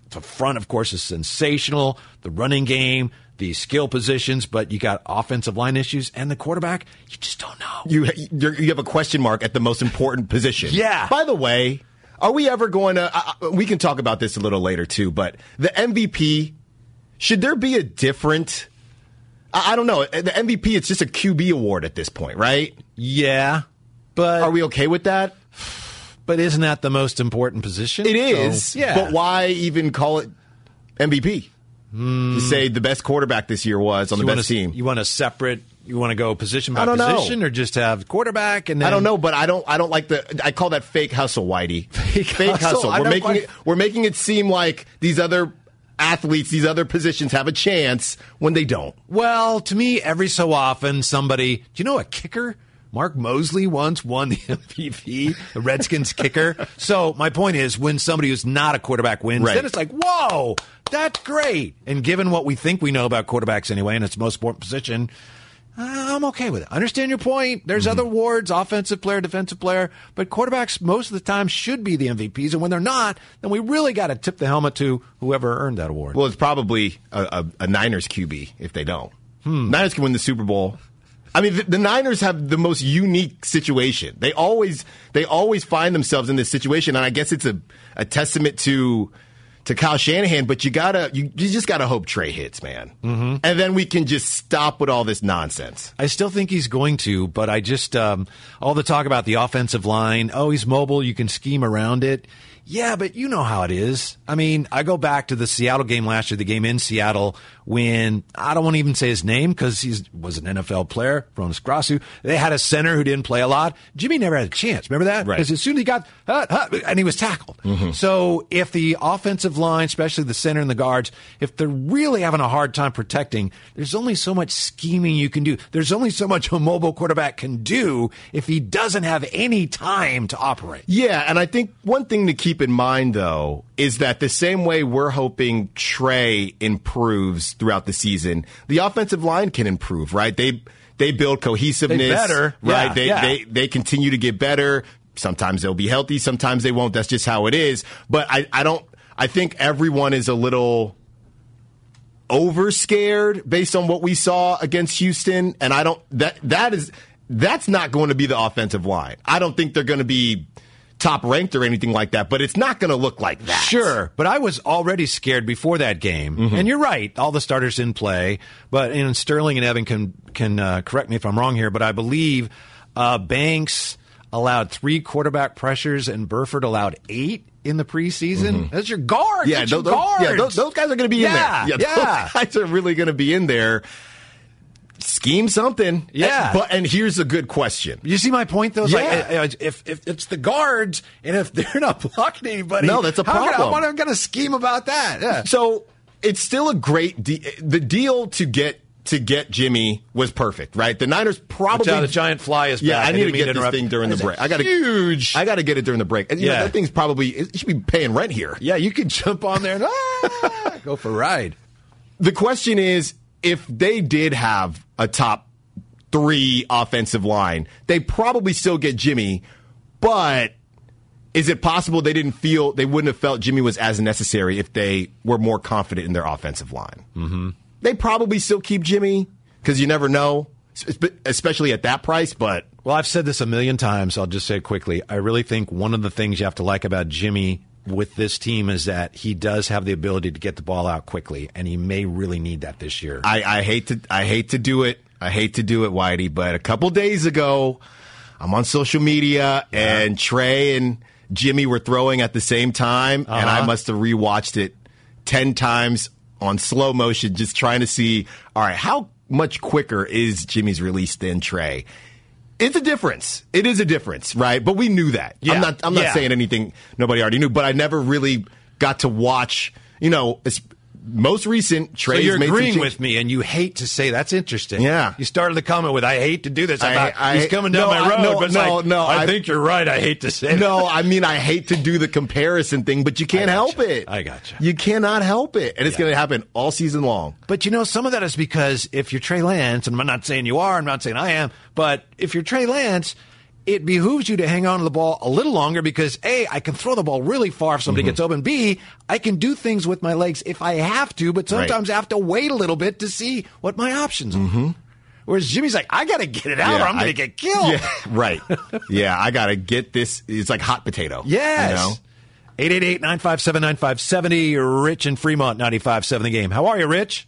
the front, of course, is sensational. The running game, the skill positions, but you got offensive line issues and the quarterback. You just don't know. You you're, you have a question mark at the most important position. Yeah. By the way, are we ever going to? Uh, uh, we can talk about this a little later too. But the MVP, should there be a different? I, I don't know. The MVP, it's just a QB award at this point, right? Yeah, but Are we okay with that? but isn't that the most important position? It is. So, yeah. But why even call it MVP? To hmm. say the best quarterback this year was on you the best a, team. You want a separate. You want to go position by I don't know. position, or just have quarterback and then I don't know, but I don't. I don't like the. I call that fake hustle, Whitey. Fake hustle? I We're making quite- it. We're making it seem like these other athletes, these other positions, have a chance when they don't. Well, to me, every so often, somebody. Do you know a kicker? Mark Moseley once won the MVP, the Redskins kicker. So my point is, when somebody who's not a quarterback wins, Right. then it's like, whoa, that's great. And given what we think we know about quarterbacks anyway, and it's the most important position, uh, I'm okay with it. I understand your point. There's Mm-hmm. other awards, offensive player, defensive player, but quarterbacks most of the time should be the MVPs. And when they're not, then we really got to tip the helmet to whoever earned that award. Well, it's probably a, a, a Niners QB if they don't. Hmm. Niners can win the Super Bowl. I mean, the, the Niners have the most unique situation. They always they always find themselves in this situation, and I guess it's a, a testament to to Kyle Shanahan. But you gotta you, you just gotta hope Trey hits, man, mm-hmm. and then we can just stop with all this nonsense. I still think he's going to, but I just um, all the talk about the offensive line. Oh, he's mobile. You can scheme around it. Yeah, but you know how it is. I mean, I go back to the Seattle game last year, the game in Seattle, when I don't want to even say his name because he was an NFL player, Hroniss Grasu. They had a center who didn't play a lot. Jimmy never had a chance. Remember that? Right. Because as soon as he got, and he was tackled. Mm-hmm. So if the offensive line, especially the center and the guards, if they're really having a hard time protecting, there's only so much scheming you can do. There's only so much a mobile quarterback can do if he doesn't have any time to operate. Yeah, and I think one thing to keep in mind though is that the same way we're hoping Trey improves throughout the season, the offensive line can improve, right? They they build cohesiveness, They better. right? Yeah, they yeah. they they continue to get better. Sometimes they'll be healthy, sometimes they won't. That's just how it is. But I I don't I think everyone is a little over scared based on what we saw against Houston, and I don't that that is that's not going to be the offensive line. I don't think they're going to be top ranked or anything like that, but it's not going to look like that. Sure, but I was already scared before that game. And you're right, all the starters in play. But and Sterling and Evan can can uh, correct me if I'm wrong here, but I believe uh, Banks allowed three quarterback pressures and Burford allowed eight in the preseason. That's your guard. Yeah, That's your those, those- yeah, those, those guys are going to be Yeah, in there. yeah. those guys are really going to be in there. Scheme something. Yeah. And, but and here's a good question. You see my point, though? It's like, Yeah. uh, if, if it's the guards and if they're not blocking anybody, No, that's a how problem. What am I going to scheme about that? Yeah. So it's still a great de- the deal to get to get Jimmy was perfect, right? The Niners probably out, the giant fly is Yeah, back. I I need to get this interrupt. thing during the break. I got huge. I got to get it during the break. And, you know, Yeah. that thing's probably it should be paying rent here. yeah, you can jump on there and ah, go for a ride. The question is, if they did have a top three offensive line, they probably still get Jimmy, but. Is it possible they didn't feel they wouldn't have felt Jimmy was as necessary if they were more confident in their offensive line? Mm-hmm. They probably still keep Jimmy because you never know, especially at that price. But Well, I've said this a million times. I'll just say it quickly. I really think one of the things you have to like about Jimmy with this team is that he does have the ability to get the ball out quickly, and he may really need that this year. I, I hate to I hate to do it. I hate to do it, Whitey. But a couple days ago, I'm on social media and Trey and Jimmy were throwing at the same time, and I Uh-huh. must have rewatched it ten times on slow motion, just trying to see. All right, how much quicker is Jimmy's release than Trey? It's a difference. It is a difference, right? But we knew that. Yeah. I'm not. I'm not Yeah. saying anything nobody already knew. But I never really got to watch. You know, most recent So you're made agreeing with me, and you hate to say that's interesting. Yeah. You started the comment with, "I hate to do this." I, I- I- he's coming down no, my I- road. no, but no, like, no, I, I- think you're right. I hate to say. No, that. I mean I hate to do the comparison thing, but you can't I help it. I gotcha. You you cannot help it, and it's Yeah. going to happen all season long. But you know, some of that is because if you're Trey Lance, and I'm not saying you are, I'm not saying I am, but if you're Trey Lance, it behooves you to hang on to the ball a little longer because A, I can throw the ball really far if Mm-hmm. somebody gets open. B, I can do things with my legs if I have to, but Right. sometimes I have to wait a little bit to see what my options are. Mm-hmm. Whereas Jimmy's like, I got to get it out or Mm-hmm. I'm going to get killed. Yeah, right. yeah, I got to get this. It's like hot potato. Yes. You know? 888 957 9570. Rich in Fremont, 95.7 the game. How are you, Rich?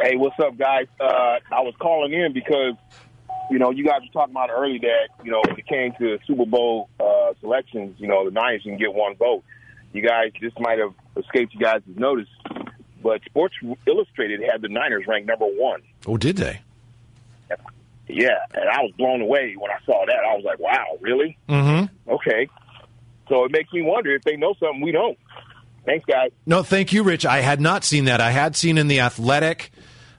Hey, what's up, guys? Uh, I was calling in because, you know, you guys were talking about early that, you know, when it came to Super Bowl uh, selections, you know, the Niners can get one vote. You guys, this might have escaped you guys' notice, but Sports Illustrated had the Niners ranked number one. Oh, did they? Yeah, and I was blown away when I saw that. I was like, wow, really? Mm-hmm. Okay. So it makes me wonder if they know something we don't. Thanks, guys. No, thank you, Rich. I had not seen that. I had seen in the Athletic,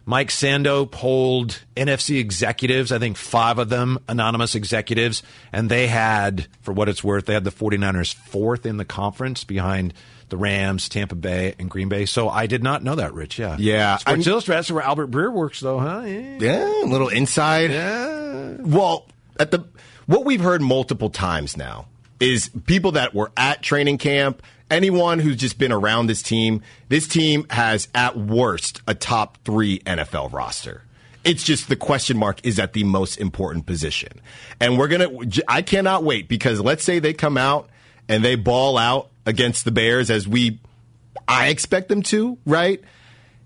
Mike Sando polled NFC executives, I think five of them, anonymous executives, and they had, for what it's worth, they had the 49ers fourth in the conference behind the Rams, Tampa Bay, and Green Bay. So I did not know that, Rich. Yeah. Yeah, Sports I'm- Illustrated, that's where Albert Breer works, though, huh? Yeah. Yeah, a little inside. Yeah. Well, at the what we've heard multiple times now is people that were at training camp, anyone who's just been around this team. This team has at worst a top 3 NFL roster. It's just the question mark is at the most important position. And we're going to I cannot wait because let's say they come out and they ball out against the Bears as we I expect them to, right?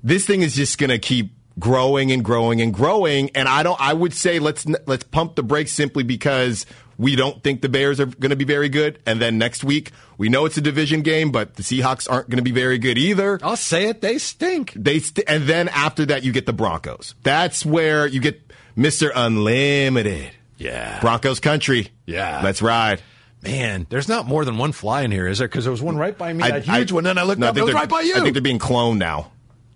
this thing is just going to keep growing and growing and growing and I don't I would say let's let's pump the brakes simply because we don't think the Bears are going to be very good and then next week we know it's a division game but the Seahawks aren't going to be very good either. I'll say it, they stink. They st- and then after that you get the Broncos. That's where you get Mr. Unlimited. Yeah. Broncos country. Yeah. Let's ride. Man, there's not more than one fly in here, is there? Because there was one right by me, that I- huge I- one. Then I looked no, up, it was right by you. I think they're being cloned now.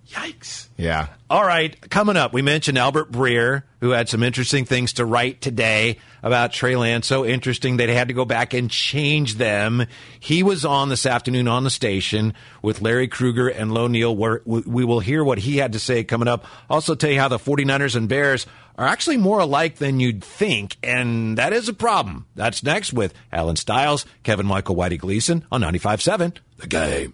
Yikes. Yeah. All right, coming up, we mentioned Albert Breer, who had some interesting things to write today about Trey Lance. So interesting they had to go back and change them. He was on this afternoon on the station with Larry Krueger and Lo Neal. Where we will hear what he had to say coming up. Also, tell you how the 49ers and Bears are actually more alike than you'd think, and that is a problem. That's next with Alan Stiles, Kevin Michael Whitey Gleason on 95.7 The Game.